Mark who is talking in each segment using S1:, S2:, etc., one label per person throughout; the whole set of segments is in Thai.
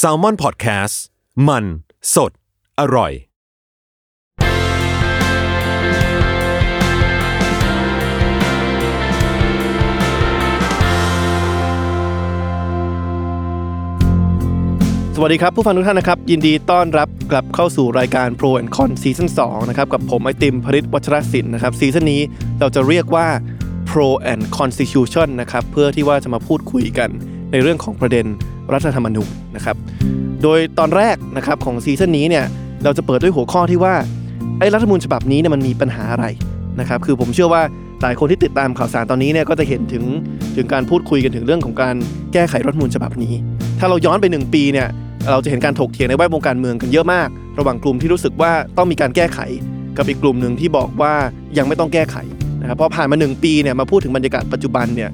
S1: s a l ม o n PODCAST มัน สด อร่อย
S2: สวัสดีครับ ผู้ฟังทุกท่านนะครับ ยินดีต้อนรับกลับเข้าสู่รายการ Pro and Con ซีซั่น2นะครับ กับผมไอติมพริตวัชรศิลป์นะครับซีซั่นนี้เราจะเรียกว่า Pro and Constitution นะครับ เพื่อที่ว่าจะมาพูดคุยกันในเรื่องของประเด็น รัฐธรรมนูญนะครับ โดยตอนแรกนะครับของซีซั่นนี้เนี่ยเราจะเปิดด้วยหัวข้อที่ว่าไอ้รัฐธรรมนูญฉบับนี้เนี่ยมันมีปัญหาอะไรนะครับ คือผมเชื่อว่าหลายคนที่ติดตามข่าวสารตอนนี้เนี่ยก็จะเห็นถึงถึงการพูดคุยกันถึงเรื่องของการแก้ไขรัฐธรรมนูญฉบับนี้ ถ้าเราย้อนไป 1 ปีเนี่ยเราจะเห็นการถกเถียงในแวดวงการเมืองกันเยอะมาก ระหว่างกลุ่มที่รู้สึกว่าต้องมีการแก้ไข กับอีกกลุ่มหนึ่งที่บอกว่ายังไม่ต้องแก้ไขนะครับพอผ่านมา 1 ปีเนี่ยมาพูดถึงบรรยากาศปัจจุบันเนี่ย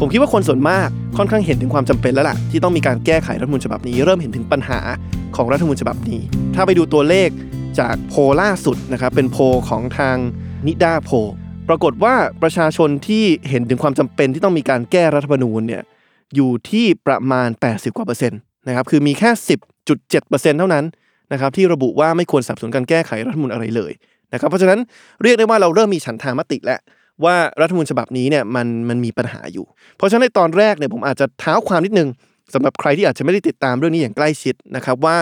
S2: ผมคิดว่าคนส่วนมากค่อนข้างเห็นถึงความจำเป็นแล้วล่ะ ที่ต้องมีการแก้ไขรัฐมนูญฉบับนี้ เริ่มเห็นถึงปัญหาของรัฐมนูญฉบับนี้ ถ้าไปดูตัวเลขจากโพลล่าสุดนะครับเป็นโพลของทางนิด้าโพลปรากฏว่าประชาชนที่เห็นถึงความจำเป็นที่ต้องมีการแก้รัฐธรรมนูญเนี่ยอยู่ที่ประมาณ 80 กว่าเปอร์เซ็นต์นะครับคือมีแค่ 10.7%เท่านั้นนะครับที่ระบุว่าไม่ควรสับสนการแก้ไขรัฐมนูญอะไรเลยนะครับเพราะฉะนั้นเรียกได้ว่าเราเริ่มมีฉันทามติแล้ว ว่ารัฐมนูญฉบับนี้เนี่ยมันมันมีปัญหาอยู่ เพราะฉะนั้นในตอนแรกเนี่ยผมอาจจะเท้าความนิดนึงสำหรับใครที่อาจจะไม่ได้ติดตามเรื่องนี้อย่างใกล้ชิดนะครับว่า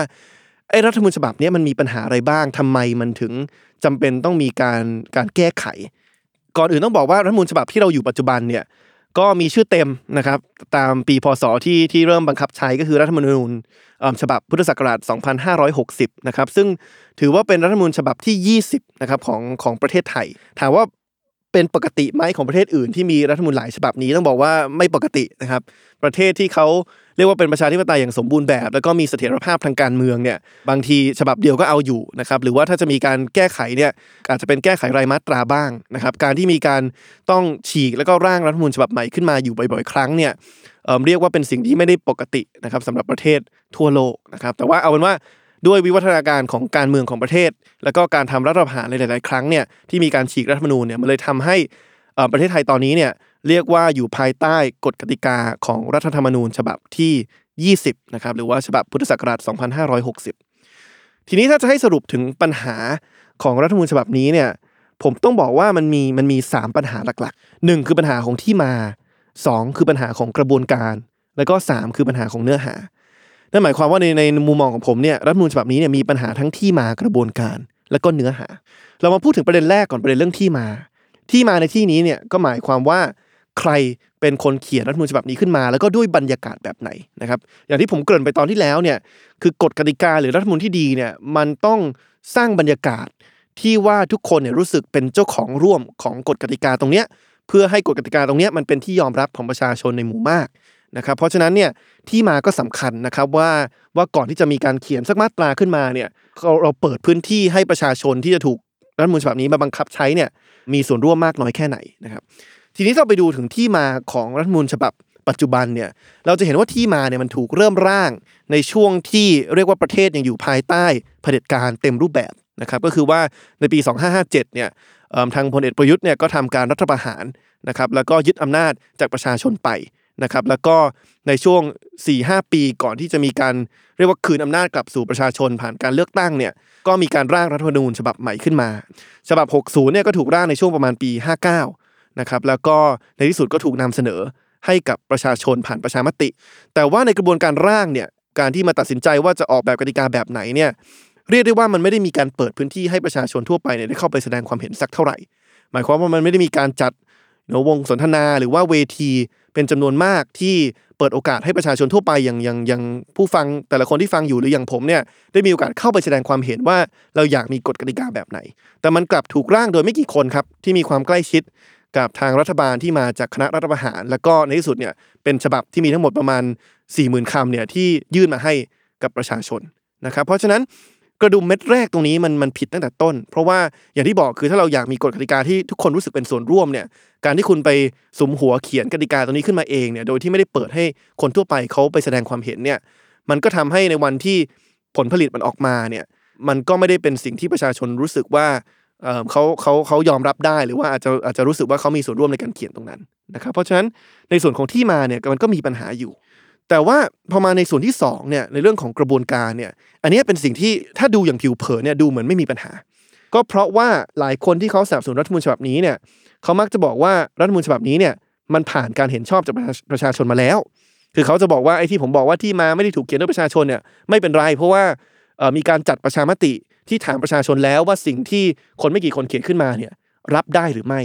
S2: ไอ้รัฐมนูญฉบับนี้มันมีปัญหาอะไรบ้างทำไมมันถึงจำเป็นต้องมีการการแก้ไข ก่อนอื่นต้องบอกว่ารัฐมนูญฉบับที่เราอยู่ปัจจุบันเนี่ยก็มีชื่อเต็มนะครับตามปีพศที่ที่เริ่มบังคับใช้ก็คือรัฐธรรมนูญฉบับพุทธศักราช 2560 นะครับซึ่งถือว่าเป็นรัฐธรรมนูญฉบับที่ 20 นะครับของของประเทศไทย ถามว่า เป็นปกติไหมของประเทศอื่นที่มีรัฐธรรมนูญหลายฉบับนี้ต้องบอกว่าไม่ปกตินะครับ ประเทศที่เขาเรียกว่าเป็นประชาธิปไตยอย่างสมบูรณ์แบบ แล้วก็มีเสถียรภาพทางการเมืองเนี่ยบางทีฉบับเดียวก็เอาอยู่นะครับหรือว่าถ้าจะมีการแก้ไขเนี่ยอาจจะเป็นแก้ไขรายมาตราบ้างนะครับการที่มีการต้องฉีกแล้วก็ร่างรัฐธรรมนูญฉบับใหม่ขึ้นมาอยู่บ่อยๆ ครั้งเนี่ยเเรียกว่าเป็นสิ่งที่ไม่ได้ปกตินะครับสำหรับประเทศทั่วโลกนะครับแต่ว่าเอาเป็นว่า ด้วยวิวัฒนาการของการเมืองของประเทศ แล้วก็การทำรัฐประหารหลาย ๆ ครั้งเนี่ยที่มีการฉีกรัฐธรรมนูญเนี่ยมันเลยทำให้ประเทศไทยตอนนี้เนี่ยเรียกว่าอยู่ภายใต้กฎกติกาของรัฐธรรมนูญฉบับที่ 20 นะครับหรือว่าฉบับพุทธศักราช 2560 ทีนี้ถ้าจะให้สรุปถึงปัญหาของรัฐธรรมนูญฉบับนี้เนี่ยผมต้องบอกว่ามันมีมันมี 3 ปัญหาหลักๆ 1 คือปัญหาของที่มา 2 คือปัญหาของกระบวนการ แล้วก็ 3 คือปัญหาของเนื้อหา นั่นหมายความว่าในในมุมมองของผมเนี่ยรัฐมนูญฉบับนี้เนี่ยมีปัญหาทั้งที่มากระบวนการ แล้วก็เนื้อหา เรามาพูดถึงประเด็นแรกก่อนประเด็นเรื่องที่มา ที่มาในที่นี้เนี่ยก็หมายความว่าใครเป็นคนเขียนรัฐมนูญฉบับนี้ขึ้นมา แล้วก็ด้วยบรรยากาศแบบไหนนะครับ อย่างที่ผมเกริ่นไปตอนที่แล้วเนี่ยคือกฎกติกาหรือรัฐมนูญที่ดีเนี่ยมันต้องสร้างบรรยากาศที่ว่าทุกคนเนี่ยรู้สึกเป็นเจ้าของร่วมของกฎกติกาตรงเนี้ยเพื่อให้กฎกติกาตรงเนี้ยมันเป็นที่ยอมรับของประชาชนในหมู่มาก นะครับเพราะฉะนั้นเนี่ยที่มาก็สำคัญนะครับว่าว่าก่อนที่จะมีการเขียนสักมาตราขึ้นมาเนี่ยเราเราเปิดพื้นที่ให้ประชาชนที่จะถูกรัฐมนูญฉบับนี้มาบังคับใช้เนี่ยมีส่วนร่วมมากน้อยแค่ไหนนะครับ ทีนี้เราไปดูถึงที่มาของรัฐมนูญฉบับปัจจุบันเนี่ยเราจะเห็นว่าที่มาเนี่ยมันถูกเริ่มร่างในช่วงที่เรียกว่าประเทศยังอยู่ภายใต้เผด็จการเต็มรูปแบบนะครับก็คือว่าในปี 2557เนี่ยทางพลเอกประยุทธ์เนี่ยก็ทำการรัฐประหารนะครับแล้วก็ยึดอำนาจจากประชาชนไป นะครับแล้วก็ในช่วง 4-5 ปีก่อนที่จะมีการเรียกว่าคืนอำนาจกลับสู่ประชาชนผ่านการเลือกตั้งเนี่ยก็มีการร่างรัฐธรรมนูญฉบับใหม่ขึ้นมา ฉบับ 60เนี่ยก็ถูกร่างในช่วงประมาณปี 59นะครับแล้วก็ในที่สุดก็ถูกนำเสนอให้กับประชาชนผ่านประชามติ แต่ว่าในกระบวนการร่างเนี่ยการที่มาตัดสินใจว่าจะออกแบบกติกาแบบไหนเนี่ยเรียกได้ว่ามันไม่ได้มีการเปิดพื้นที่ให้ประชาชนทั่วไปเนี่ยได้เข้าไปแสดงความเห็นสักเท่าไหร่ หมายความว่ามันไม่ได้มีการจัดวงสนทนาหรือว่าเวที เป็นจำนวนมากที่เปิดโอกาสให้ประชาชนทั่วไปอย่างอย่างอย่างผู้ฟังแต่ละคนที่ฟังอยู่หรืออย่างผมเนี่ยได้มีโอกาสเข้าไปแสดงความเห็นว่าเราอยากมีกฎกติกาแบบไหน แต่มันกลับถูกร่างโดยไม่กี่คนครับที่มีความใกล้ชิดกับทางรัฐบาลที่มาจากคณะรัฐประหาร แล้วก็ในที่สุดเนี่ยเป็นฉบับที่มีทั้งหมดประมาณ4 0,000คำเนี่ยที่ยื่นมาให้กับประชาชนนะครับ เพราะฉะนั้น กระดุมเม็ดแรกตรงนี้มันมันผิดตั้งแต่ต้น เพราะว่าอย่างที่บอกคือถ้าเราอยากมีกฎกติกาที่ทุกคนรู้สึกเป็นส่วนร่วมเนี่ยการที่คุณไปสมหัวเขียนกติกาตรงนี้ขึ้นมาเองเนี่ยโดยที่ไม่ได้เปิดให้คนทั่วไปเขาไปแสดงความเห็นเนี่ยมันก็ทำให้ในวันที่ผลผลิตมันออกมาเนี่ยมันก็ไม่ได้เป็นสิ่งที่ประชาชนรู้สึกว่าเขาเขาเขายอมรับได้หรือว่าอาจจะอาจจะรู้สึกว่าเขามีส่วนร่วมในการเขียนตรงนั้นนะครับเพราะฉะนั้นในส่วนของที่มาเนี่ยมันก็มีปัญหาอยู่ แต่ว่าพอมาในส่วนที่สองเนี่ยในเรื่องของกระบวนการเนี่ยอันนี้เป็นสิ่งที่ถ้าดูอย่างผิวเผินเนี่ยดูเหมือนไม่มีปัญหา ก็เพราะว่าหลายคนที่เขาสนับสนุนรัฐมนูญฉบับนี้เนี่ยเขามักจะบอกว่ารัฐมนูญฉบับนี้เนี่ยมันผ่านการเห็นชอบจากประชาชนมาแล้ว คือเขาจะบอกว่าไอ้ที่ผมบอกว่าที่มาไม่ได้ถูกเขียนด้วยประชาชนเนี่ยไม่เป็นไรเพราะว่ามีการจัดประชามติที่ถามประชาชนแล้วว่าสิ่งที่คนไม่กี่คนเขียนขึ้นมาเนี่ยรับได้หรือไม่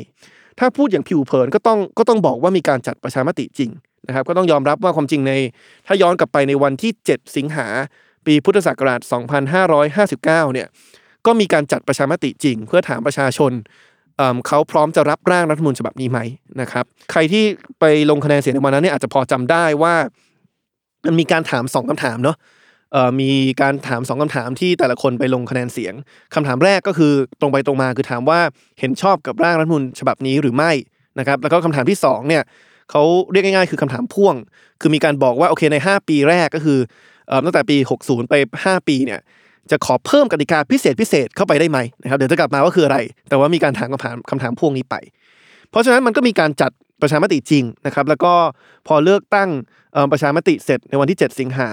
S2: ถ้าพูดอย่างผิวเผินก็ต้องก็ต้องบอกว่ามีการจัดประชามติจริง นะครับก็ต้องยอมรับว่าความจริงใน ถ้าย้อนกลับไปในวันที่ 7 สิงหาปีพุทธศักราช 2559 เนี่ยก็มีการจัดประชามติจริง เพื่อถามประชาชนเเขาพร้อมจะรับร่างรัฐมนูญฉบับนี้ไหมนะครับใครที่ไปลงคะแนนเสียงในวันนั้นเนี่ยอาจจะพอจำได้ว่ามันมีการถามสองคำถามเนาะมีการถามสองคำถามที่แต่ละคนไปลงคะแนนเสียงคำถามแรกก็คือตรงไปตรงมาคือถามว่าเห็นชอบกับร่างรัฐมนูญฉบับนี้หรือไม่นะครับแล้วก็คำถามที่สองเนี่ย เขาเรียกง่ายๆ คือคำถามพ่วง คือมีการบอกว่าโอเคใน 5 ปีแรกก็คือตั้งแต่ปี 60 ไป 5 ปีเนี่ยจะขอเพิ่มกติกาพิเศษพิเศษเข้าไปได้ไหมนะครับเดี๋ยวจะกลับมาว่าคืออะไร แต่ว่ามีการถามคำถามคำถามพ่วงนี้ไป เพราะฉะนั้นมันก็มีการจัดประชามติจริงนะครับ แล้วก็พอเลือกตั้งประชามติเสร็จในวันที่ 7 สิงหา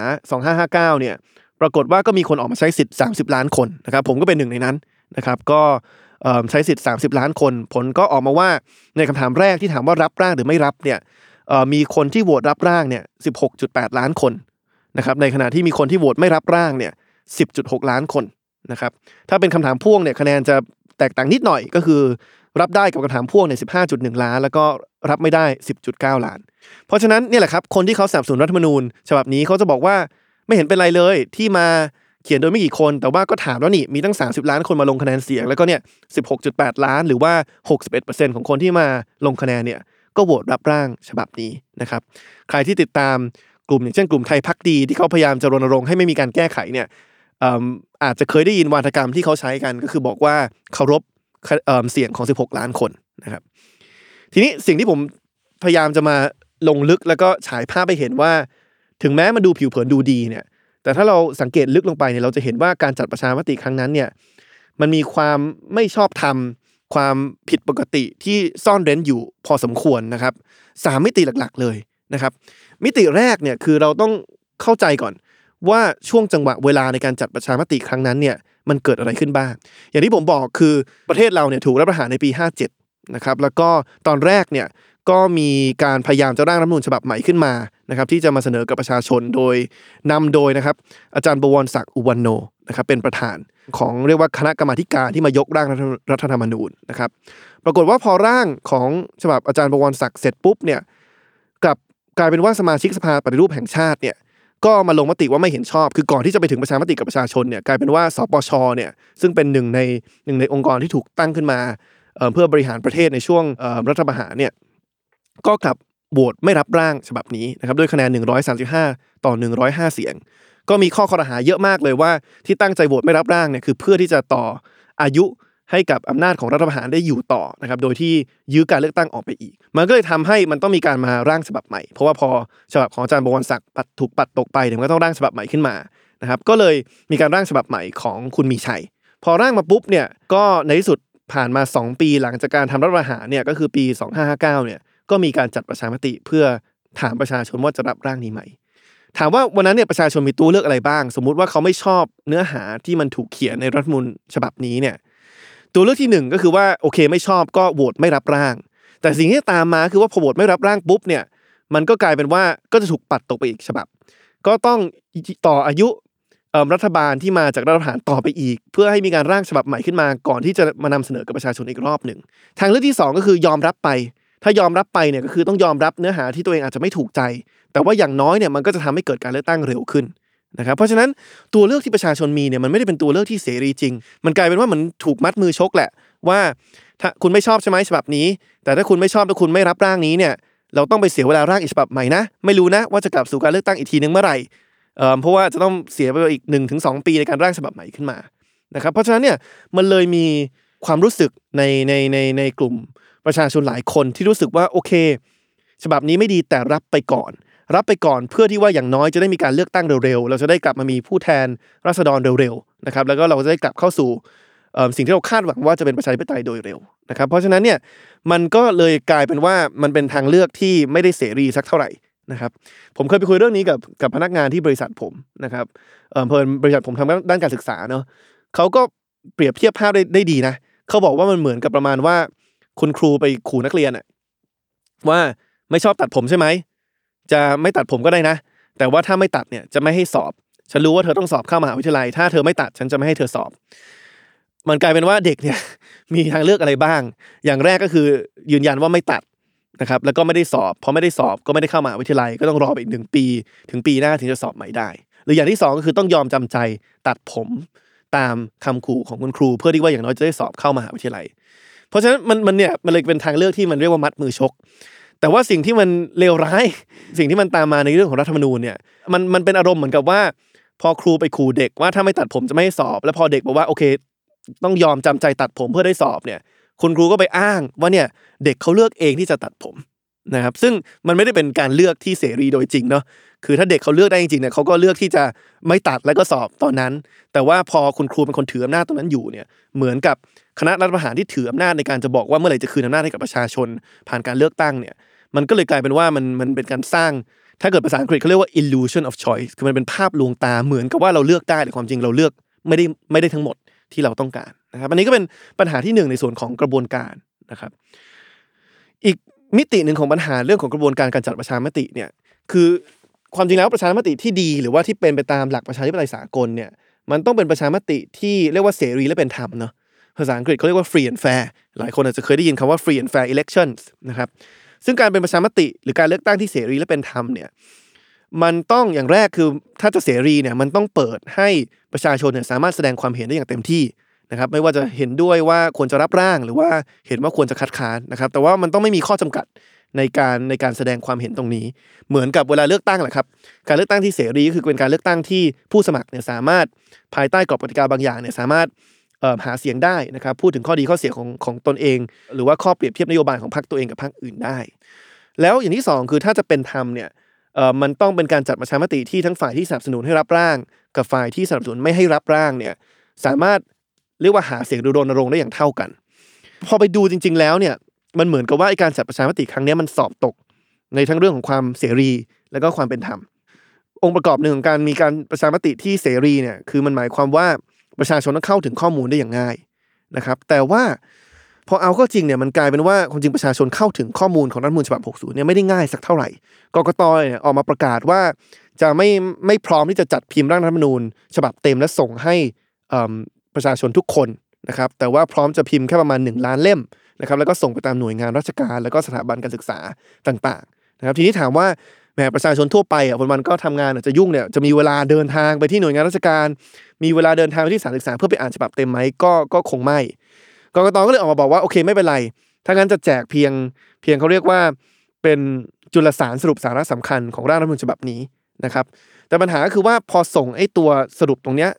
S2: 2559 เนี่ย ปรากฏว่าก็มีคนออกมาใช้สิทธิ์ 30 ล้านคนนะครับ ผมก็เป็นหนึ่งในนั้นนะครับ ก็ ใช้สิทธิ์ 30 ล้านคน ผลก็ออกมาว่าในคำถามแรกที่ถามว่ารับร่างหรือไม่รับเนี่ยมีคนที่โหวตรับร่างเนี่ย16.8 ล้านคนนะครับในขณะที่มีคนที่โหวตไม่รับร่างเนี่ย10.6 ล้านคนนะครับถ้าเป็นคำถามพ่วงเนี่ยคะแนนจะแตกต่างนิดหน่อยก็คือ รับได้กับคำถามพ่วงเนี่ย15.1 ล้าน แล้วก็รับไม่ได้ 10.9 ล้าน เพราะฉะนั้นเนี่ยแหละครับคนที่เขาสนับสนุนรัฐธรรมนูญ ฉบับนี้เขาจะบอกว่าไม่เห็นเป็นไรเลยที่มา เขียนโดยไม่กี่คน แต่ว่าก็ถามแล้วนี่มีตั้ง 30 ล้านคนมาลงคะแนนเสียง แล้วก็เนี่ย16.8 ล้านหรือว่า 61%ของคนที่มาลงคะแนนเนี่ยก็โหวตรับร่างฉบับนี้นะครับ ใครที่ติดตามกลุ่มอย่างเช่นกลุ่มไทยพักดีที่เขาพยายามจะรณรงค์ให้ไม่มีการแก้ไขเนี่ยอาจจะเคยได้ยินวาทกรรมที่เขาใช้กันก็คือบอกว่าเคารพเอิ่มเสียงของ 16 ล้านคนนะครับ ทีนี้สิ่งที่ผมพยายามจะมาลงลึกแล้วก็ฉายภาพไปเห็นว่า ถึงแม้มันดูผิวเผินดูดีเนี่ย แต่ถ้าเราสังเกตลึกลงไปเนี่ยเราจะเห็นว่าการจัดประชามติครั้งนั้นเนี่ยมันมีความไม่ชอบธรรมความผิดปกติที่ซ่อนเร้นอยู่พอสมควรนะครับสามมิติหลักๆเลยนะครับ มิติแรกเนี่ยคือเราต้องเข้าใจก่อนว่าช่วงจังหวะเวลาในการจัดประชามติครั้งนั้นเนี่ยมันเกิดอะไรขึ้นบ้าง อย่างที่ผมบอกคือประเทศเราเนี่ยถูกรัฐประหารในปี 57นะครับแล้วก็ตอนแรกเนี่ย ก็มีการพยายามจะร่างรัฐมนูญฉบับใหม่ขึ้นมานะครับที่จะมาเสนอกับประชาชนโดยนำโดยนะครับอาจารย์บวรศักดิ์อุวันโนนะครับเป็นประธานของเรียกว่าคณะกรรมาธิการที่มายกร่างรัฐธรรมนูญนะครับ ปรากฏว่าพอร่างของฉบับอาจารย์บวรศักดิ์เสร็จปุ๊บเนี่ยกับกลายเป็นว่าสมาชิกสภาปฏิรูปแห่งชาติเนี่ยก็มาลงมติว่าไม่เห็นชอบ คือก่อนที่จะไปถึงประชามติกับประชาชนเนี่ยกลายเป็นว่าสปชเนี่ยซึ่งเป็นหนึ่งในหนึ่งในองค์กรที่ถูกตั้งขึ้นมาเพื่อบริหารประเทศในช่วงรัฐประหารเนี่ย ก็กลับโหวตไม่รับร่างฉบับนี้นะครับด้วยคะแนน 135 ต่อ 105 เสียง ก็มีข้อคอรหาเยอะมากเลยว่าที่ตั้งใจโหวตไม่รับร่างเนี่ยคือเพื่อที่จะต่ออายุให้กับอำนาจของรัฐประหารได้อยู่ต่อนะครับโดยที่ยื้อการเลือกตั้งออกไปอีก มันก็เลยทำให้มันต้องมีการมาร่างฉบับใหม่ เพราะว่าพอฉบับของอาจารย์บวรศักดิ์ปัดถูกปัดตกไปเนี่ยมันก็ต้องร่างฉบับใหม่ขึ้นมานะครับก็เลยมีการร่างฉบับใหม่ของคุณมีชัย พอร่างมาปุ๊บเนี่ยก็ในที่สุดผ่านมา 2 ปีหลังจากการทำรัฐประหารเนี่ยก็คือปี 2559เนี่ย ก็มีการจัดประชามติเพื่อถามประชาชนว่าจะรับร่างนี้ไหมถามว่าวันนั้นเนี่ยประชาชนมีตัวเลือกอะไรบ้าง สมมุติว่าเขาไม่ชอบเนื้อหาที่มันถูกเขียนในรัฐมนูญฉบับนี้เนี่ยตัวเลือกที่หนึ่งก็คือว่าโอเคไม่ชอบก็โหวตไม่รับร่าง แต่สิ่งที่ตามมาคือว่าพอโหวตไม่รับร่างปุ๊บเนี่ยมันก็กลายเป็นว่าก็จะถูกปัดตกไปอีกฉบับ ก็ต้องต่ออายุรัฐบาลที่มาจากรัฐประหารต่อไปอีก เพื่อให้มีการร่างฉบับใหม่ขึ้นมาก่อนที่จะมานำเสนอกับประชาชนอีกรอบหนึ่งทางเลือกที่สองก็คือยอมรับไป ถ้ายอมรับไปเนี่ยก็คือต้องยอมรับเนื้อหาที่ตัวเองอาจจะไม่ถูกใจ แต่ว่าอย่างน้อยเนี่ยมันก็จะทำให้เกิดการเลือกตั้งเร็วขึ้นนะครับเพราะฉะนั้นตัวเลือกที่ประชาชนมีเนี่ยมันไม่ได้เป็นตัวเลือกที่เสรีจริง มันกลายเป็นว่ามันถูกมัดมือชกแหละ ว่าถ้าคุณไม่ชอบใช่ไหมฉบับนี้ แต่ถ้าคุณไม่ชอบแล้วคุณไม่รับร่างนี้เนี่ยเราต้องไปเสียเวลาร่างอีกฉบับใหม่นะไม่รู้นะว่าจะกลับสู่การเลือกตั้งอีกทีนึงเมื่อไหร่เอ่อเพราะว่าจะต้องเสียไปอีก1นถึงสปีในการร่างฉบับใหม่ขึ้นมานะครับเพราะฉะนั้นเนี่ยมันเลยมีความรู้สึกในในในในกลุ่ม ประชาชนหลายคนที่รู้สึกว่าโอเค ฉบับนี้ไม่ดีแต่รับไปก่อน รับไปก่อนเพื่อที่ว่าอย่างน้อยจะได้มีการเลือกตั้งเร็วๆ เราจะได้กลับมามีผู้แทนราษฎรเร็วๆนะครับแล้วก็เราจะได้กลับเข้าสู่สิ่งที่เราคาดหวังว่าจะเป็นประชาธิปไตยโดยเร็วนะครับเพราะฉะนั้นเนี่ยมันก็เลยกลายเป็นว่ามันเป็นทางเลือกที่ไม่ได้เสรีสักเท่าไหร่นะครับผมเคยไปคุยเรื่องนี้กับกับพนักงานที่บริษัทผมนะครับเออเพลินบริษัทผมทำด้านการศึกษาเนาะเขาก็เปรียบเทียบภาพได้ได้ดีนะเขาบอกว่ามันเหมือนกับประมาณว่า คุณครูไปขู่นักเรียนอะว่าไม่ชอบตัดผมใช่ไหมจะไม่ตัดผมก็ได้นะ แต่ว่าถ้าไม่ตัดเนี่ยจะไม่ให้สอบ ฉันรู้ว่าเธอต้องสอบเข้ามหาวิทยาลัย ถ้าเธอไม่ตัดฉันจะไม่ให้เธอสอบ มันกลายเป็นว่าเด็กเนี่ยมีทางเลือกอะไรบ้าง อย่างแรกก็คือยืนยันว่าไม่ตัดนะครับ แล้วก็ไม่ได้สอบ พอไม่ได้สอบก็ไม่ได้เข้ามหาวิทยาลัย ก็ต้องรอไปอีกหนึ่งปี ถึงปีหน้าถึงจะสอบใหม่ได้ หรืออย่างที่สองก็คือต้องยอมจำใจตัดผมตามคำขู่ของคุณครู เพื่อที่ว่าอย่างน้อยจะได้สอบเข้ามหาวิทยาลัย เพราะฉะนั้นมันมันเนี่ยมันเลยเป็นทางเลือกที่มันเรียกว่ามัดมือชก แต่ว่าสิ่งที่มันเลวร้าย สิ่งที่มันตามมาในเรื่องของรัฐธรรมนูญเนี่ยมันมันเป็นอารมณ์เหมือนกับว่า พอครูไปขู่เด็กว่าถ้าไม่ตัดผมจะไม่ให้สอบ แล้วพอเด็กบอกว่าโอเค ต้องยอมจำใจตัดผมเพื่อได้สอบเนี่ย คุณครูก็ไปอ้างว่าเนี่ยเด็กเขาเลือกเองที่จะตัดผม นะครับซึ่งมันไม่ได้เป็นการเลือกที่เสรีโดยจริงเนาะคือถ้าเด็กเขาเลือกได้จริงๆเนี่ยเขาก็เลือกที่จะไม่ตัดแล้วก็สอบตอนนั้น แต่ว่าพอคุณครูเป็นคนถืออำนาจตรงนั้นอยู่เนี่ยเหมือนกับคณะรัฐประหารที่ถืออำนาจในการจะบอกว่าเมื่อไหร่จะคืนอำนาจให้กับประชาชน ผ่านการเลือกตั้งเนี่ยมันก็เลยกลายเป็นว่ามันมันเป็นการสร้าง ถ้าเกิดภาษาอังกฤษเขาเรียกว่า illusion of choice คือมันเป็นภาพลวงตาเหมือนกับว่าเราเลือกได้แต่ความจริงเราเลือกไม่ได้ไม่ได้ทั้งหมดที่เราต้องการนะครับอันนี้ก็เป็นปัญหาที่หนึ่งในส่วนของกระบวนการนะครับอีก มิติหนึ่งของปัญหาเรื่องของกระบวนการการจัดประชามติเนี่ยคือความจริงแล้วประชามติที่ดี หรือว่าที่เป็นไปตามหลักประชาธิปไตยสากลเนี่ยมันต้องเป็นประชามติที่เรียกว่าเสรีและเป็นธรรมเนาะภาษาอังกฤษเขาเรียกว่า free and fair หลายคนอาจจะเคยได้ยินคำว่า free and fair elections นะครับซึ่งการเป็นประชามติ หรือการเลือกตั้งที่เสรีและเป็นธรรมเนี่ยมันต้องอย่างแรกคือถ้าจะเสรีเนี่ยมันต้องเปิดให้ประชาชนเนี่ยสามารถแสดงความเห็นได้อย่างเต็มที่ นะครับไม่ว่าจะเห็นด้วยว่าควรจะรับร่างหรือว่าเห็นว่าควรจะคัดค้านนะครับ แต่ว่ามันต้องไม่มีข้อจำกัดในการในการแสดงความเห็นตรงนี้ เหมือนกับเวลาเลือกตั้งแหละครับการเลือกตั้งที่เสรีก็คือเป็นการเลือกตั้งที่ผู้สมัครเนี่ยสามารถภายใต้กรอบกติกาบางอย่างเนี่ยสามารถหาเสียงได้นะครับพูดถึงข้อดีข้อเสียของของตนเอง หรือว่าข้อเปรียบเทียบนโยบายของพรรคตัวเองกับพรรคอื่นได้ แล้วอย่างที่สองคือถ้าจะเป็นธรรมเนี่ยมันต้องเป็นการจัดประชามติที่ทั้งฝ่ายที่สนับสนุนให้รับร่าง กับฝ่ายที่สนับสนุนไม่ให้รับร่างเนี่ยสามารถ เรียกว่าหาเสียงหรือรณรงค์ได้อย่างเท่ากัน พอไปดูจริง ๆ แล้วเนี่ย มันเหมือนกับว่าไอการจัดประชามติครั้งนี้มันสอบตก ในทั้งเรื่องของความเสรีและก็ความเป็นธรรมองค์ประกอบหนึ่งของการมีการประชามติที่เสรีเนี่ยคือมันหมายความว่าประชาชนต้องเข้าถึงข้อมูลได้อย่างง่ายนะครับ แต่ว่าพอเอาเข้าจริงเนี่ยมันกลายเป็นว่าความจริงประชาชนเข้าถึงข้อมูลของรัฐมนูญฉบับ 60 เนี่ยไม่ได้ง่ายสักเท่าไหร่ กกตเนี่ยออกมาประกาศว่าจะไม่ไม่พร้อมที่จะจัดพิมพ์ร่างรัฐมนูญ ฉบับเต็มและส่งให้อืม ประชาชนทุกคนนะครับแต่ว่าพร้อมจะพิมพ์แค่ประมาณ 1 ล้านเล่มนะครับแล้วก็ส่งไปตามหน่วยงานราชการ แล้วก็สถาบันการศึกษาต่างๆนะครับทีนี้ถามว่าแหมประชาชนทั่วไปอะวันก็ทำงานอาจจะยุ่งเนี่ยจะมีเวลาเดินทางไปที่หน่วยงานราชการ มีเวลาเดินทางไปที่สถานศึกษาเพื่อไปอ่านฉบับเต็มไหมก็ก็คงไม่กรกตก็เลยออกมาบอกว่าโอเคไม่เป็นไร ถ้างั้นจะแจกเพียงเพียงเขาเรียกว่าเป็นจุลสารสรุปสาระสำคัญของร่างรัฐมนูญฉบับนี้นะครับแต่ปัญหาก็คือว่าพอส่งไอ้ตัวสรุปตรงเนี้ย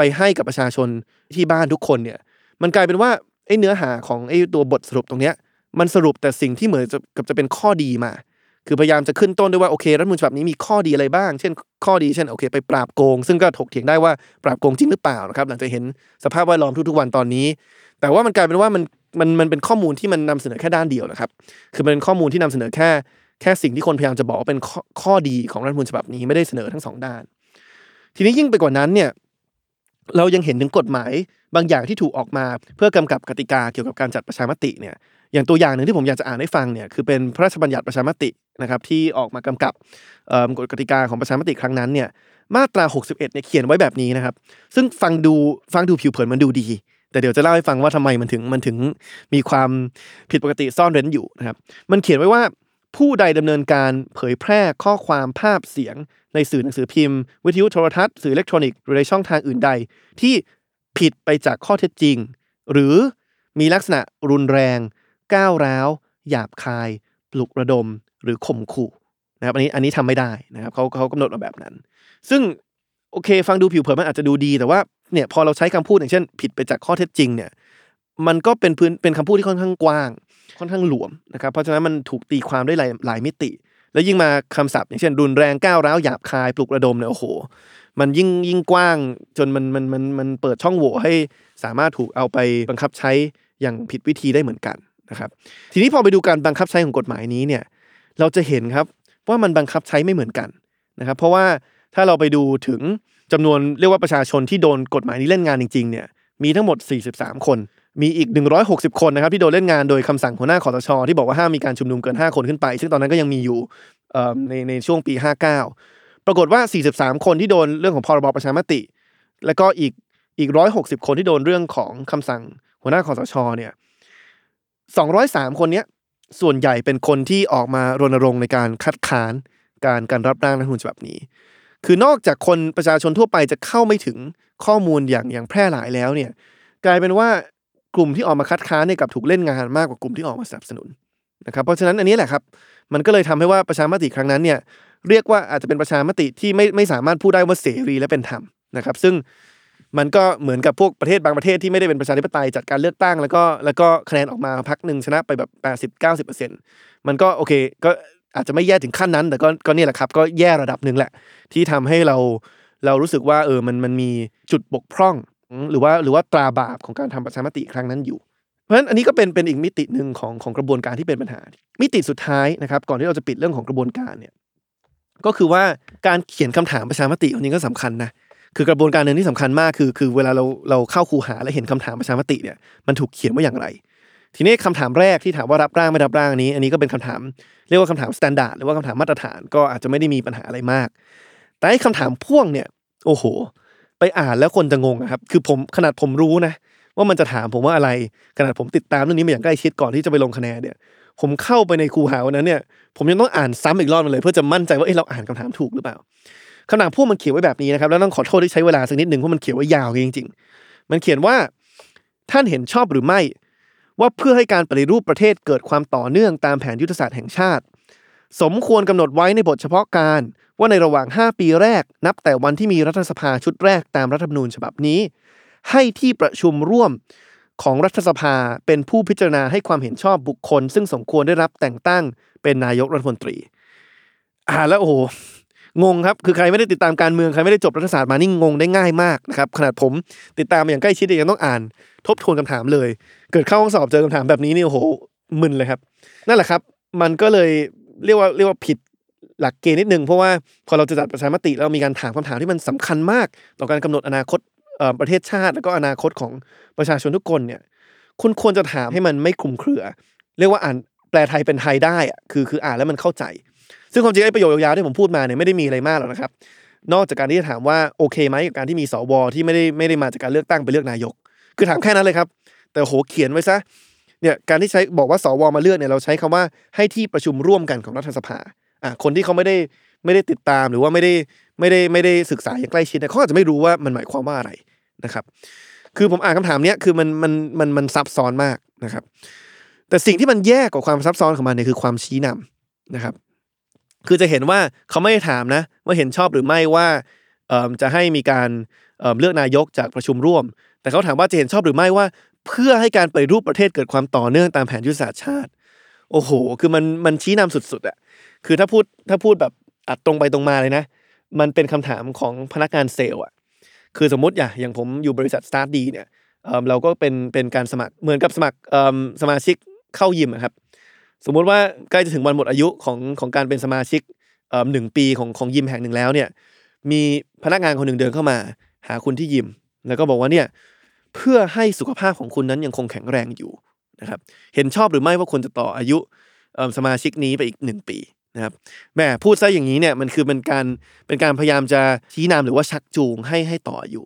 S2: ไปให้กับประชาชนที่บ้านทุกคนเนี่ย มันกลายเป็นว่าไอ้เนื้อหาของไอ้ตัวบทสรุปตรงเนี้ย มันสรุปแต่สิ่งที่เหมือนจะกับจะเป็นข้อดีมา คือพยายามจะขึ้นต้นด้วยว่าโอเครัฐมนูญฉบับนี้มีข้อดีอะไรบ้าง เช่น ข้อดีเช่นโอเค ไปปราบโกง ซึ่งก็ถกเถียงได้ว่าปราบโกงจริงหรือเปล่านะครับ หลังจากเห็นสภาพแวดล้อมทุกๆวันตอนนี้ แต่ว่ามันกลายเป็นว่ามันมันมันเป็นข้อมูลที่มันนำเสนอแค่ด้านเดียวนะครับ คือมันเป็นข้อมูลที่นำเสนอแค่แค่สิ่งที่คนพยายามจะบอกว่าเป็นข้อข้อดีของรัฐมนูญฉบับนี้ไม่ได้เสนอทั้งสองด้าน ทีนี้ยิ่งไปกว่านั้นเนี่ย เรายังเห็นถึงกฎหมายบางอย่างที่ถูกออกมาเพื่อกำกับกติกาเกี่ยวกับการจัดประชามติเนี่ยอย่างตัวอย่างหนึ่งที่ผมอยากจะอ่านให้ฟังเนี่ยคือเป็นพระราชบัญญัติประชามตินะครับที่ออกมากำกับกฎกติกาของประชามติครั้งนั้นเนี่ยมาตรา 61เนี่ยเขียนไว้แบบนี้นะครับ ซึ่งฟังดูฟังดูผิวเผินมันดูดี แต่เดี๋ยวจะเล่าให้ฟังว่าทำไมมันถึงมันถึงมีความผิดปกติซ่อนเร้นอยู่นะครับมันเขียนไว้ว่า ผู้ใดดำเนินการเผยแพร่ข้อความภาพเสียง ในสื่อหนังสือพิมพ์ วิทยุโทรทัศน์สื่ออิเล็กทรอนิกส์หรือในช่องทางอื่นใด ที่ผิดไปจากข้อเท็จจริง หรือมีลักษณะรุนแรง ก้าวร้าว หยาบคาย ปลุกระดมหรือข่มขู่นะครับอันนี้อันนี้ทำไม่ได้นะครับเขาเขากำหนดมาแบบนั้น ซึ่งโอเค ฟังดูผิวเผินมันอาจจะดูดีแต่ว่าเนี่ยพอเราใช้คำพูดอย่างเช่น ผิดไปจากข้อเท็จจริงเนี่ยมันก็เป็นพื้นเป็นคำพูดที่ค่อนข้างกว้าง ค่อนข้างหลวมนะครับเพราะฉะนั้นมันถูกตีความได้หลายหลายมิติ แล้วยิ่งมาคำศัพท์ อย่างเช่นรุนแรงก้าวร้าวหยาบคายปลุกระดมเนี่ยโอ้โห มันยิ่งยิ่งกว้างจนมันมันมันมันเปิดช่องโหว่ให้สามารถถูกเอาไปบังคับใช้อย่างผิดวิธีได้เหมือนกันนะครับทีนี้พอไปดูการบังคับใช้ของกฎหมายนี้เนี่ยเราจะเห็นครับว่ามันบังคับใช้ไม่เหมือนกันนะครับเพราะว่าถ้าเราไปดูถึงจำนวนเรียกว่าประชาชนที่โดนกฎหมายนี้เล่นงานจริงๆเนี่ยมีทั้งหมด 43 คน มีอีก 160 คนนะครับที่โดนเล่นงานโดยคำสั่งหัวหน้าคอสชที่บอกว่าห้ามมีการชุมนุมเกิน 5 คนขึ้นไป ซึ่งตอนนั้นก็ยังมีอยู่ในในช่วงปี 59 ปรากฏว่า 43 คนที่โดนเรื่องของพรบประชามติ แล้วก็อีกอีก 160 คนที่โดนเรื่องของคำสั่งหัวหน้าคอสชเนี่ย203 คนเนี้ยส่วนใหญ่เป็นคนที่ออกมารณรงค์ในการคัดค้านการการรับร่างรัฐธรรมนูญฉบับนี้ คือนอกจากคนประชาชนทั่วไปจะเข้าไม่ถึงข้อมูลอย่างอย่างแพร่หลายแล้วเนี่ยกลายเป็นว่า กลุ่มที่ออกมาคัดค้านเนี่ยกับถูกเล่นงานมากกว่ากลุ่มที่ออกมาสนับสนุนนะครับ เพราะฉะนั้นอันนี้แหละครับ มันก็เลยทำให้ว่าประชามติครั้งนั้นเนี่ยเรียกว่าอาจจะเป็นประชามติที่ไม่ไม่สามารถพูดได้ว่าเสรีและเป็นธรรมนะครับ ซึ่งมันก็เหมือนกับพวกประเทศบางประเทศที่ไม่ได้เป็นประชาธิปไตยจัดการเลือกตั้ง แล้วก็แล้วก็คะแนนออกมาพักหนึ่งชนะไปแบบ 80 90เปอร์เซ็นต์มันก็โอเคก็อาจจะไม่แย่ถึงขั้นนั้น แต่ก็ก็เนี่ยแหละครับ ก็แย่ระดับหนึ่งแหละ ที่ทำให้เราเรารู้สึกว่าเออมันมันมีจุดบกพร่อง หรือว่าหรือว่าตราบาปของการทำประชามติครั้งนั้นอยู่ เพราะฉะนั้นอันนี้ก็เป็นเป็นอีกมิติหนึ่งของของกระบวนการที่เป็นปัญหา มิติสุดท้ายนะครับก่อนที่เราจะปิดเรื่องของกระบวนการเนี่ยก็คือว่าการเขียนคำถามประชามติอันนี้ก็สำคัญนะคือกระบวนการหนึ่งที่สำคัญมากคือคือเวลาเราเราเข้าคูหาและเห็นคำถามประชามติเนี่ยมันถูกเขียนว่าอย่างไร ทีนี้คำถามแรกที่ถามว่ารับร่างไม่รับร่างนี้ อันนี้ก็เป็นคำถามเรียกว่าคำถาม standard หรือว่าคำถามมาตรฐานก็อาจจะไม่ได้มีปัญหาอะไรมาก แต่ไอ้คำถามพ่วงเนี่ยโอ้โห ไปอ่านแล้วคนจะงงอะครับ คือผมขนาดผมรู้นะ ว่ามันจะถามผมว่าอะไร ขนาดผมติดตามเรื่องนี้มาอย่างใกล้ชิดก่อนที่จะไปลงคะแนนเนี่ย ผมเข้าไปในคูหาวันนั้นเนี่ย ผมยังต้องอ่านซ้ำอีกรอบนึงเลย เพื่อจะมั่นใจว่าเอ้เราอ่านคำถามถูกหรือเปล่าคำถามพ่วงมันเขียนไว้แบบนี้นะครับ แล้วต้องขอโทษที่ใช้เวลาสักนิดหนึ่งเพราะมันเขียนไว้ยาวจริงๆ มันเขียนว่าท่านเห็นชอบหรือไม่ ว่าเพื่อให้การปฏิรูปประเทศเกิดความต่อเนื่องตามแผนยุทธศาสตร์แห่งชาติ สมควรกำหนดไว้ในบทเฉพาะการ ว่าในระหว่าง 5 ปีแรกนับแต่วันที่มีรัฐสภาชุดแรกตามรัฐธรรมนูญฉบับนี้ ให้ที่ประชุมร่วมของรัฐสภาเป็นผู้พิจารณาให้ความเห็นชอบบุคคล ซึ่งสมควรได้รับแต่งตั้งเป็นนายกรัฐมนตรี อ่าแล้วโอ้โหงงครับ คือใครไม่ได้ติดตามการเมืองใครไม่ได้จบรัฐศาสตร์มานี่งงได้ง่ายมากนะครับขนาดผมติดตามอย่างใกล้ชิดยังต้องอ่าน ทบทวนคำถามเลย เกิดเข้าห้องสอบเจอคำถามแบบนี้นี่โอ้โหมึนเลยครับ นั่นแหละครับ มันก็เลยเรียกว่าเรียกว่าผิด หลักเกณฑ์นิดนึงเพราะว่าพอเราจะจัดประชามติเรามีการถามคำถามที่มันสำคัญมาก ต่อการกำหนดอนาคตประเทศชาติ แล้วก็อนาคตของประชาชนทุกคนเนี่ยคุณควรจะถามให้มันไม่คลุมเครือ เรียกว่าอ่านแปลไทยเป็นไทยได้อะคือคืออ่านแล้วมันเข้าใจ ซึ่งความจริงไอ้ประโยคยาวๆที่ผมพูดมาเนี่ยไม่ได้มีอะไรมากหรอกนะครับ นอกจากการที่จะถามว่าโอเคไหมกับการที่มีสวที่ไม่ได้ไม่ได้มาจากการเลือกตั้งไปเลือกนายก คือถามแค่นั้นเลยครับ แต่โหเขียนไว้ซะเนี่ยการที่ใช้บอกว่าสวมาเลือกเนี่ยเราใช้คำว่าให้ที่ประชุมร่วมกันของรัฐสภา อะคนที่เขาไม่ได้ไม่ได้ติดตามหรือว่าไม่ได้ไม่ได้ไม่ได้ศึกษาอย่างใกล้ชิดเนี่ยเขาอาจจะไม่รู้ว่ามันหมายความว่าอะไรนะครับ คือผมอ่านคำถามเนี้ยคือมันมันมันมันซับซ้อนมากนะครับ แต่สิ่งที่มันแย่กว่าความซับซ้อนของมันเนี่ยคือความชี้นำนะครับ คือจะเห็นว่าเขาไม่ได้ถามนะ ว่าเห็นชอบหรือไม่ว่าเอ่อจะให้มีการเลือกนายกจากประชุมร่วม แต่เขาถามว่าจะเห็นชอบหรือไม่ว่า เพื่อให้การปฏิรูปประเทศเกิดความต่อเนื่องตามแผนยุทธศาสตร์ชาติ โอ้โห คือมันมันชี้นำสุดๆอะ คือถ้าพูดถ้าพูดแบบอัดตรงไปตรงมาเลยนะ มันเป็นคำถามของพนักงานเซลล์อะคือสมมติอย่างอย่างผมอยู่บริษัทสตาร์ทดีเนี่ยเเราก็เป็นเป็นการสมัครเหมือนกับสมัครสมาชิกเข้ายิมอะครับ สมมุติว่าใกล้จะถึงวันหมดอายุของของการเป็นสมาชิกหนึ่งปีของของยิมแห่งหนึ่งแล้วเนี่ย มีพนักงานคนหนึ่งเดินเข้ามา หาคุณที่ยิม แล้วก็บอกว่าเนี่ยเพื่อให้สุขภาพของคุณนั้นยังคงแข็งแรงอยู่นะครับ เห็นชอบหรือไม่ว่าควรจะต่ออายุสมาชิกนี้ไปอีกหนึ่งปี นะครับแหม่พูดซะอย่างนี้เนี่ยมันคือเป็นการเป็นการพยายามจะชี้นำหรือว่าชักจูงให้ให้ต่ออายุ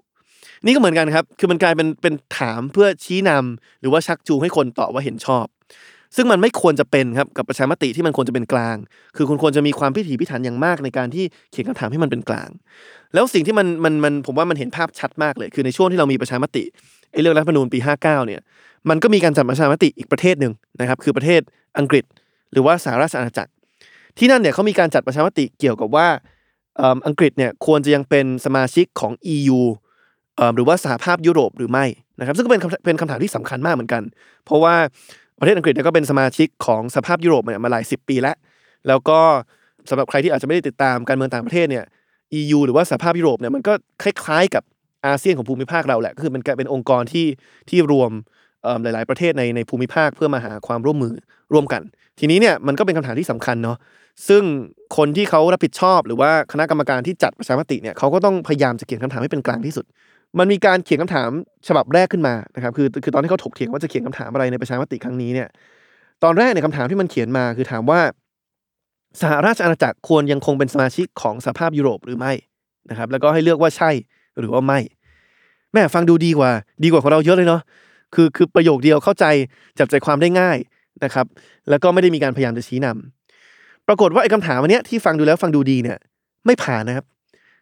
S2: นี่ก็เหมือนกันครับ คือมันกลายเป็นเป็นถามเพื่อชี้นำหรือว่าชักจูงให้คนตอบว่าเห็นชอบ ซึ่งมันไม่ควรจะเป็นครับกับประชามติที่มันควรจะเป็นกลาง คือคุณควรจะมีความพิถีพิถันอย่างมากในการที่เขียนคำถามให้มันเป็นกลาง แล้วสิ่งที่มันมันมันผมว่ามันเห็นภาพชัดมากเลย คือในช่วงที่เรามีประชามติไอ้เรื่องรัฐธรรมนูญปี 59เนี่ยมันก็มีการจัดประชามติอีกประเทศหนึ่งนะครับคือประเทศอังกฤษ หรือว่าสหราชอาณาจักร ที่นั่นเนี่ยเขามีการจัดประชามติเกี่ยวกับว่าอังกฤษเนี่ยควรจะยังเป็นสมาชิกของ EU เอ่อหรือว่าสหภาพยุโรปหรือไม่นะครับซึ่งก็เป็นเป็นคำถามที่สำคัญมากเหมือนกัน เพราะว่าประเทศอังกฤษเนี่ยก็เป็นสมาชิกของสหภาพยุโรปมาหลายสิบปีแล้ว แล้วก็สำหรับใครที่อาจจะไม่ได้ติดตามการเมืองต่างประเทศเนี่ย EU หรือว่าสหภาพยุโรปเนี่ยมันก็คล้ายๆกับอาเซียนของภูมิภาคเราแหละก็คือมันเป็นองค์กรที่ที่รวม หลาย ๆ ประเทศในในภูมิภาคเพื่อมาหาความร่วมมือร่วมกัน ทีนี้เนี่ยมันก็เป็นคำถามที่สำคัญเนาะซึ่งคนที่เขารับผิดชอบ หรือว่าคณะกรรมการที่จัดประชามติเนี่ยเขาก็ต้องพยายามจะเขียนคำถามให้เป็นกลางที่สุด มันมีการเขียนคำถามฉบับแรกขึ้นมานะครับคือคือตอนที่เขาถกเถียงว่าจะเขียนคำถามอะไรในประชามติครั้งนี้เนี่ยตอนแรกในยคำถามที่มันเขียนมาคือถามว่า สหราชอาณาจักรควรยังคงเป็นสมาชิกของสหภาพยุโรปหรือไม่นะครับแล้วก็ให้เลือกว่าใช่หรือว่าไม่ แม่ฟังดูดีกว่า ดีกว่าของเราเยอะเลยเนาะ คือคือประโยคเดียวเข้าใจจับใจความได้ง่ายนะครับ แล้วก็ไม่ได้มีการพยายามจะชี้นำปรากฏว่าไอ้คำถามอันเนี้ยที่ฟังดูแล้วฟังดูดีเนี่ย ไม่ผ่านนะครับ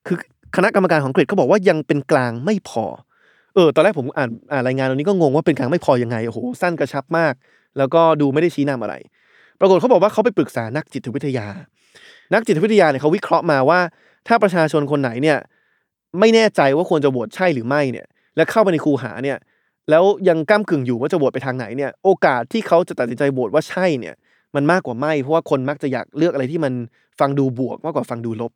S2: คือคณะกรรมการของอังกฤษเขาบอกว่ายังเป็นกลางไม่พอ เออ ตอนแรกผมอ่านอ่านรายงานตรงนี้ก็งงว่าเป็นกลางไม่พอยังไงโอ้โหสั้นกระชับมาก แล้วก็ดูไม่ได้ชี้นำอะไร ปรากฏเขาบอกว่าเขาไปปรึกษานักจิตวิทยา นักจิตวิทยาเนี่ยเขาวิเคราะห์มาว่า ถ้าประชาชนคนไหนเนี่ย ไม่แน่ใจว่าควรจะโหวตใช่หรือไม่เนี่ย และเข้าไปในคูหาเนี่ย แล้วยังก้ามกึ่งอยู่ว่าจะโหวตไปทางไหนเนี่ยโอกาสที่เขาจะตัดสินใจโหวตว่าใช่เนี่ย มันมากกว่าไม่เพราะว่าคนมักจะอยากเลือกอะไรที่มันฟังดูบวกมากกว่าฟังดูลบ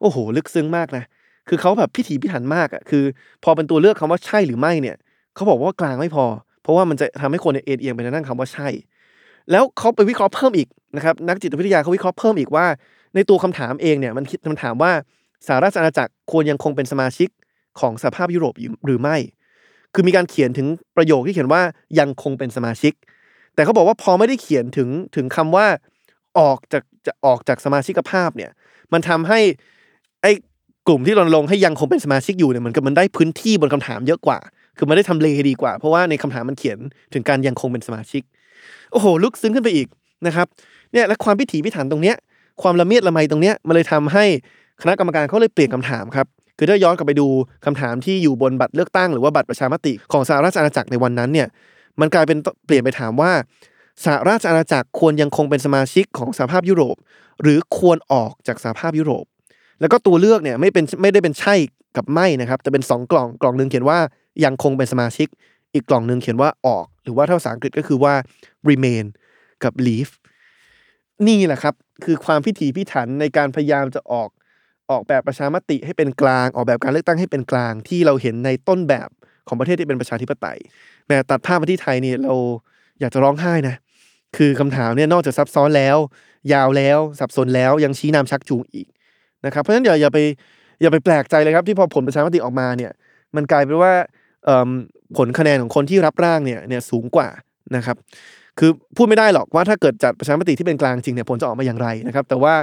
S2: โอ้โห ลึกซึ้งมากนะคือเขาแบบพิถีพิถันมากอะคือ พอเป็นตัวเลือกคำว่าใช่หรือไม่เนี่ยเขาบอกว่ากลางไม่พอ เพราะว่ามันจะทำให้คนเอ็นเอียงไปทางด้านคำว่าใช่ แล้วเขาไปวิเคราะห์เพิ่มอีกนะครับนักจิตวิทยาเขาวิเคราะห์เพิ่มอีกว่า ในตัวคำถามเองเนี่ยมันคิดมันถามว่าสหราชอาณาจักรควรยังคงเป็นสมาชิกของสหภาพยุโรปอยู่หรือไม่ คือมีการเขียนถึงประโยคที่เขียนว่ายังคงเป็นสมาชิก แต่เขาบอกว่าพอไม่ได้เขียนถึงถึงคำว่าออกจากจะออกจากสมาชิกภาพเนี่ย มันทำให้ไอ้กลุ่มที่รณรงค์ให้ยังคงเป็นสมาชิกอยู่เนี่ยเหมือนกับมันได้พื้นที่บนคำถามเยอะกว่า คือมันได้ทำเลดีกว่า เพราะว่าในคำถามมันเขียนถึงการยังคงเป็นสมาชิก โอ้โห ลึกซึ้งขึ้นไปอีกนะครับ เนี่ยและความพิถีพิถันตรงเนี้ย ความละเมียดละไมตรงเนี้ยมันเลยทำให้คณะกรรมการเขาเลยเปลี่ยนคำถามครับ คือถ้าย้อนกลับไปดูคำถามที่อยู่บนบัตรเลือกตั้งหรือว่าบัตรประชามติของสหราชอาณาจักรในวันนั้นเนี่ยมันกลายเป็นเปลี่ยนไปถามว่าสหราชอาณาจักรควรยังคงเป็นสมาชิกของสหภาพยุโรป หรือควรออกจากสหภาพยุโรป แล้วก็ตัวเลือกเนี่ยไม่เป็นไม่ได้เป็นใช่กับไม่นะครับแต่เป็นสองกล่องกล่องหนึ่งเขียนว่ายังคงเป็นสมาชิก อีกกล่องหนึ่งเขียนว่าออก หรือว่าถ้าภาษาอังกฤษก็คือว่า remain กับ leave นี่แหละครับ คือความพิถีพิถันในการพยายามจะออก ออกแบบประชามติให้เป็นกลาง ออกแบบการเลือกตั้งให้เป็นกลางที่เราเห็นในต้นแบบของประเทศที่เป็นประชาธิปไตยแม้ตัดภาพมาที่ไทยเนี่ยเราอยากจะร้องไห้นะคือคำถามเนี่ยนอกจากซับซ้อนแล้ว ยาวแล้วสับสนแล้วยังชี้นำชักจูงอีกนะครับเพราะฉะนั้นอย่าอย่าไปอย่าไปแปลกใจเลยครับที่พอผลประชามติออกมาเนี่ยมันกลายเป็นว่าผลคะแนนของคนที่รับร่างเนี่ยเนี่ยสูงกว่านะครับ คือพูดไม่ได้หรอกว่าถ้าเกิดจัดประชามติที่เป็นกลางจริงเนี่ยผลจะออกมาอย่างไรนะครับแต่ว่า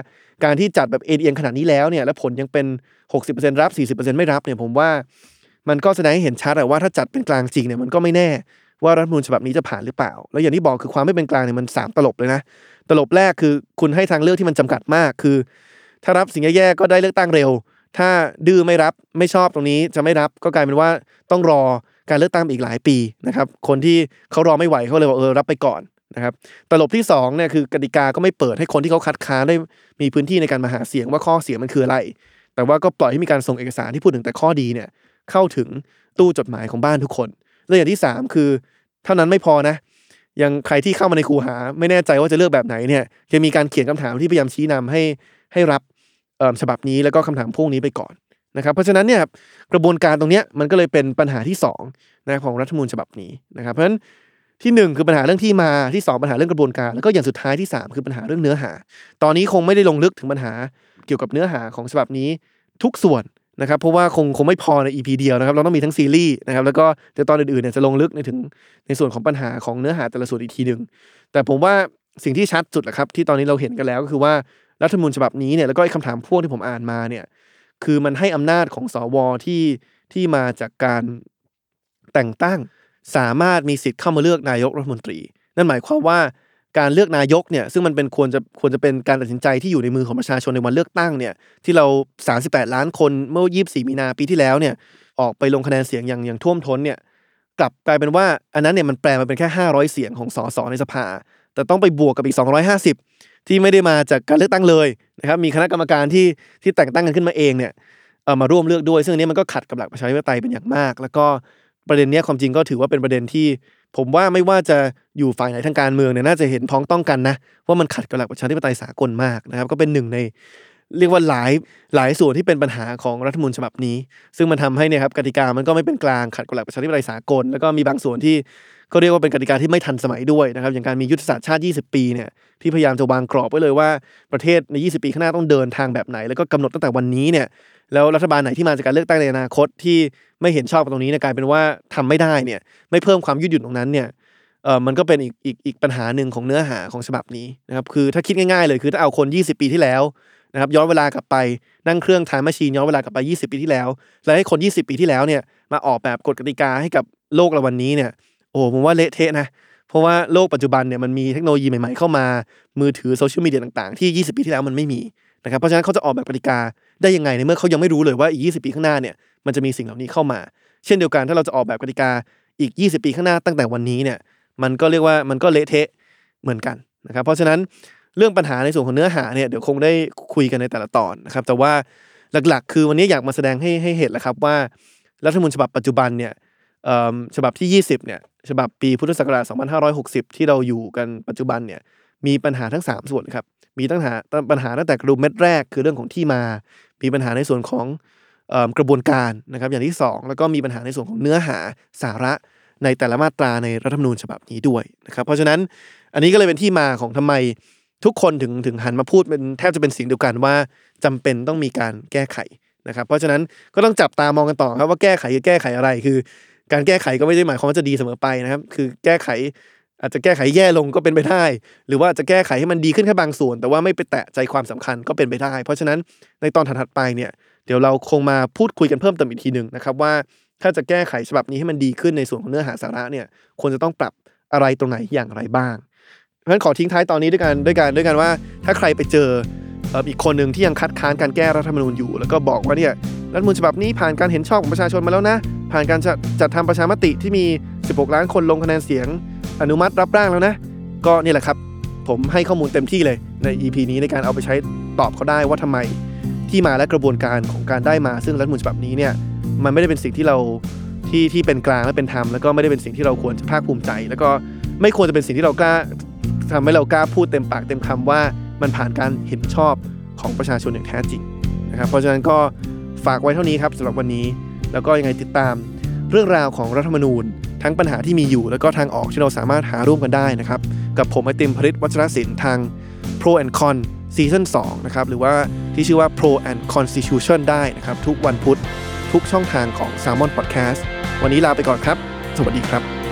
S2: การที่จัดแบบเอียงขนาดนี้แล้วเนี่ยและผลยังเป็น 60%รับ 40%ไม่รับเนี่ยผมว่ามันก็แสดงให้เห็นชัดอะว่าถ้าจัดเป็นกลางจริงเนี่ยมันก็ไม่แน่ว่ารัฐมนูญฉบับนี้จะผ่านหรือเปล่า แล้วอย่างที่บอกคือความไม่เป็นกลางเนี่ยมันสามตลบเลยนะ ตลบแรกคือคุณให้ทางเลือกที่มันจำกัดมากคือ ถ้ารับสิ่งแย่ๆก็ได้เลือกตั้งเร็ว ถ้าดื้อไม่รับไม่ชอบตรงนี้จะไม่รับก็กลายเป็นว่าต้องรอ การเลือกตั้งอีกหลายปีนะครับคนที่เขารอไม่ไหวเขาเลยบอกเออรับไปก่อนนะครับตลบที่2เนี่ยคือกติกาก็ไม่เปิดให้คนที่เขาคัดค้านได้มีพื้นที่ในการมาหาเสียงว่าข้อเสียมันคืออะไร แต่ว่าก็ปล่อยให้มีการส่งเอกสารที่พูดถึงแต่ข้อดีเนี่ยเข้าถึงตู้จดหมายของบ้านทุกคนและอย่างที่ 3 คือ เท่านั้นไม่พอนะยังใครที่เข้ามาในคูหา ไม่แน่ใจว่าจะเลือกแบบไหนเนี่ยจะมีการเขียนคำถามที่พยายามชี้นำให้ให้รับฉบับนี้แล้วก็คำถามพวกนี้ไปก่อน นะครับเพราะฉะนั้นเนี่ยกระบวนการตรงนี้มันก็เลยเป็นปัญหาที่2นะของรัฐมนูญฉบับนี้นะครับเพราะฉะนั้นที่หนึ่งคือปัญหาเรื่องที่มาที่สองปัญหาเรื่องกระบวนการแล้วก็อย่างสุดท้ายที่สามคือปัญหาเรื่องเนื้อหา ตอนนี้คงไม่ได้ลงลึกถึงปัญหาเกี่ยวกับเนื้อหาของฉบับนี้ทุกส่วนนะครับเพราะว่าคงคงไม่พอใน EP เดียวนะครับเราต้องมีทั้งซีรีส์นะครับแล้วก็เดี๋ยวตอนอื่นๆเนี่ยจะลงลึกในถึงในส่วนของปัญหาของเนื้อหาแต่ละส่วนอีกทีหนึ่งแต่ผมว่าสิ่งที่ชัดสุดแหละครับที่ตอนนี้เราเห็นกันแล้วก็คือว่ารัฐมนูญฉบับนี้เนี่ยแล้วก็คำถามพวกที่ผมอ่านมาเนี่ย คือมันให้อำนาจของสวที่ที่มาจากการแต่งตั้งสามารถมีสิทธิ์เข้ามาเลือกนายกรัฐมนตรี นั่นหมายความว่าการเลือกนายกเนี่ยซึ่งมันเป็นควรจะควรจะเป็นการตัดสินใจที่อยู่ในมือของประชาชนในวันเลือกตั้งเนี่ยที่เรา 38 ล้านคนเมื่อ 24 มีนาปีที่แล้วเนี่ยออกไปลงคะแนนเสียงอย่างอย่างท่วมท้นเนี่ยกลับกลายเป็นว่าอันนั้นเนี่ยมันแปลมาเป็นแค่ 500 เสียงของสสในสภา แต่ต้องไปบวกกับอีก 250 ที่ไม่ได้มาจากการเลือกตั้งเลยนะครับมีคณะกรรมการที่ที่แต่งตั้งกันขึ้นมาเองเนี่ยเออมาร่วมเลือกด้วย ซึ่งอันนี้มันก็ขัดกับหลักประชาธิปไตยเป็นอย่างมาก แล้วก็ประเด็นเนี้ยความจริงก็ถือว่าเป็นประเด็นที่ ผมว่าไม่ว่าจะอยู่ฝ่ายไหนทางการเมืองเนี่ยน่าจะเห็นพ้องต้องกันนะว่ามันขัดกับหลักประชาธิปไตยสากลมากนะครับ ก็เป็นหนึ่งในเรียกว่าหลายหลายส่วนที่เป็นปัญหาของรัฐมนูญฉบับนี้ ซึ่งมันทำให้เนี่ยครับกติกามันก็ไม่เป็นกลางขัดกับหลักประชาธิปไตยสากล แล้วก็มีบางส่วนที่ ก็เรียกว่าเป็นกติกาที่ไม่ทันสมัยด้วยนะครับอย่างการมียุทธศาสตร์ชาติ 20 ปีเนี่ยที่พยายามจะวางกรอบไว้เลยว่าประเทศใน 20 ปีข้างหน้าต้องเดินทางแบบไหน แล้วก็กำหนดตั้งแต่วันนี้เนี่ยแล้วรัฐบาลไหนที่มาจากการเลือกตั้งในอนาคตที่ไม่เห็นชอบกับตรงนี้เนี่ยกลายเป็นว่าทำไม่ได้เนี่ยไม่เพิ่มความยืดหยุ่นตรงนั้นเนี่ยเออมันก็เป็นอีกอีกอีกปัญหาหนึ่งของเนื้อหาของฉบับนี้นะครับคือถ้าคิดง่ายๆเลยคือถ้าเอาคน 20 ปีที่แล้วนะครับย้อนเวลากลับไปนั่งเครื่องทายมาชีนย้อนเวลากลับไป 20 ปีที่แล้ว แล้วให้คน 20 ปีที่แล้วเนี่ยมาออกแบบกฎกติกาให้กับโลกเราวันนี้เนี่ย โอ้ผมว่าเละเทะนะ เพราะว่าโลกปัจจุบันเนี่ยมันมีเทคโนโลยีใหม่ๆเข้ามา มือถือโซเชียลมีเดียต่างๆ ที่ 20 ปีที่แล้วมันไม่มีนะครับ เพราะฉะนั้นเขาจะออกแบบกติกาได้ยังไงในเมื่อเขายังไม่รู้เลยว่าอีก 20 ปีข้างหน้าเนี่ยมันจะมีสิ่งเหล่านี้เข้ามา เช่นเดียวกันถ้าเราจะออกแบบกติกาอีก 20 ปีข้างหน้าตั้งแต่วันนี้เนี่ยมันก็เรียกว่ามันก็เละเทะเหมือนกันนะครับ เพราะฉะนั้นเรื่องปัญหาในส่วนของเนื้อหาเนี่ยเดี๋ยวคงได้คุยกันในแต่ละตอนนะครับแต่ว่าหลักๆ คือวันนี้อยากมาแสดงให้ให้เห็นแหละครับว่ารัฐธรรมนูญฉบับปัจจุบันเนี่ย ฉบับที่ 20เนี่ยฉบับปีพุทธศักราช2560 ที่เราอยู่กันปัจจุบันเนี่ยมีปัญหาทั้ง 3 ส่วนครับ มีตั้งหาปัญหาตั้งแต่กระดุมเม็ดแรกคือเรื่องของที่มา มีปัญหาในส่วนของอกระบวนการนะครับอย่างที่ 2 แล้วก็มีปัญหาในส่วนของเนื้อหาสาระในแต่ละมาตราในรัฐธรรมนูญฉบับนี้ด้วยนะครับเพราะฉะนั้นอันนี้ก็เลยเป็นที่มาของทำไมทุกคนถึงถึงหันมาพูดเป็นแทบจะเป็นเสียงเดียวกันว่าจำเป็นต้องมีการแก้ไขนะครับเพราะฉะนั้นก็ต้องจับตามองกันต่อครับว่าแก้ไขคือแก้ไขอะไรคือ การแก้ไขก็ไม่ได้หมายความว่าจะดีเสมอไปนะครับ คือแก้ไขอาจจะแก้ไขแย่ลงก็เป็นไปได้ หรือว่าจะแก้ไขให้มันดีขึ้นแค่บางส่วน แต่ว่าไม่ไปแตะใจความสำคัญก็เป็นไปได้ เพราะฉะนั้นในตอนถัดไปเนี่ยเดี๋ยวเราคงมาพูดคุยกันเพิ่มเติมอีกทีหนึ่งนะครับว่า ถ้าจะแก้ไขฉบับนี้ให้มันดีขึ้นในส่วนของเนื้อหาสาระเนี่ยควรจะต้องปรับอะไรตรงไหนอย่างไรบ้างเพราะฉะนั้นขอทิ้งท้ายตอนนี้ด้วยกันด้วยกันด้วยกันว่า ถ้าใครไปเจอ อีกคนหนึ่งที่ยังคัดค้านการแก้รัฐธรรมนูญอยู่ แล้วก็บอกว่าเนี่ยรัฐธรรมนูญฉบับนี้ผ่านการเห็นชอบของประชาชนมาแล้วนะ ผ่านการจัดจัดทำประชามติที่มี 16 ล้านคนลงคะแนนเสียง อนุมัติรับร่างแล้วนะ ก็นี่แหละครับ ผมให้ข้อมูลเต็มที่เลยใน EP นี้ในการเอาไปใช้ตอบเขาได้ว่าทำไม ที่มาและกระบวนการของการได้มาซึ่งรัฐธรรมนูญฉบับนี้เนี่ยมันไม่ได้เป็นสิ่งที่เราที่ที่เป็นกลางและเป็นธรรมแล้วก็ไม่ได้เป็นสิ่งที่เราควรจะภาคภูมิใจ แล้วก็ไม่ควรจะเป็นสิ่งที่เรากล้าทำให้เรากล้าพูดเต็มปากเต็มคำว่า มันผ่านการเห็นชอบของประชาชนอย่างแท้จริงนะครับเพราะฉะนั้นก็ฝากไว้เท่านี้ครับสำหรับวันนี้ แล้วก็ยังไงติดตามเรื่องราวของรัฐธรรมนูญ ทั้งปัญหาที่มีอยู่ แล้วก็ทางออกที่เราสามารถหาร่วมกันได้นะครับ กับผมไอติมผลิตวัชรศิลป์ทาง Pro and Con ซีซั่น2นะครับหรือว่าที่ชื่อว่า Pro and Constitution ได้นะครับ ทุกวันพุธทุกช่องทางของ Salmon Podcast วันนี้ลาไปก่อนครับ สวัสดีครับ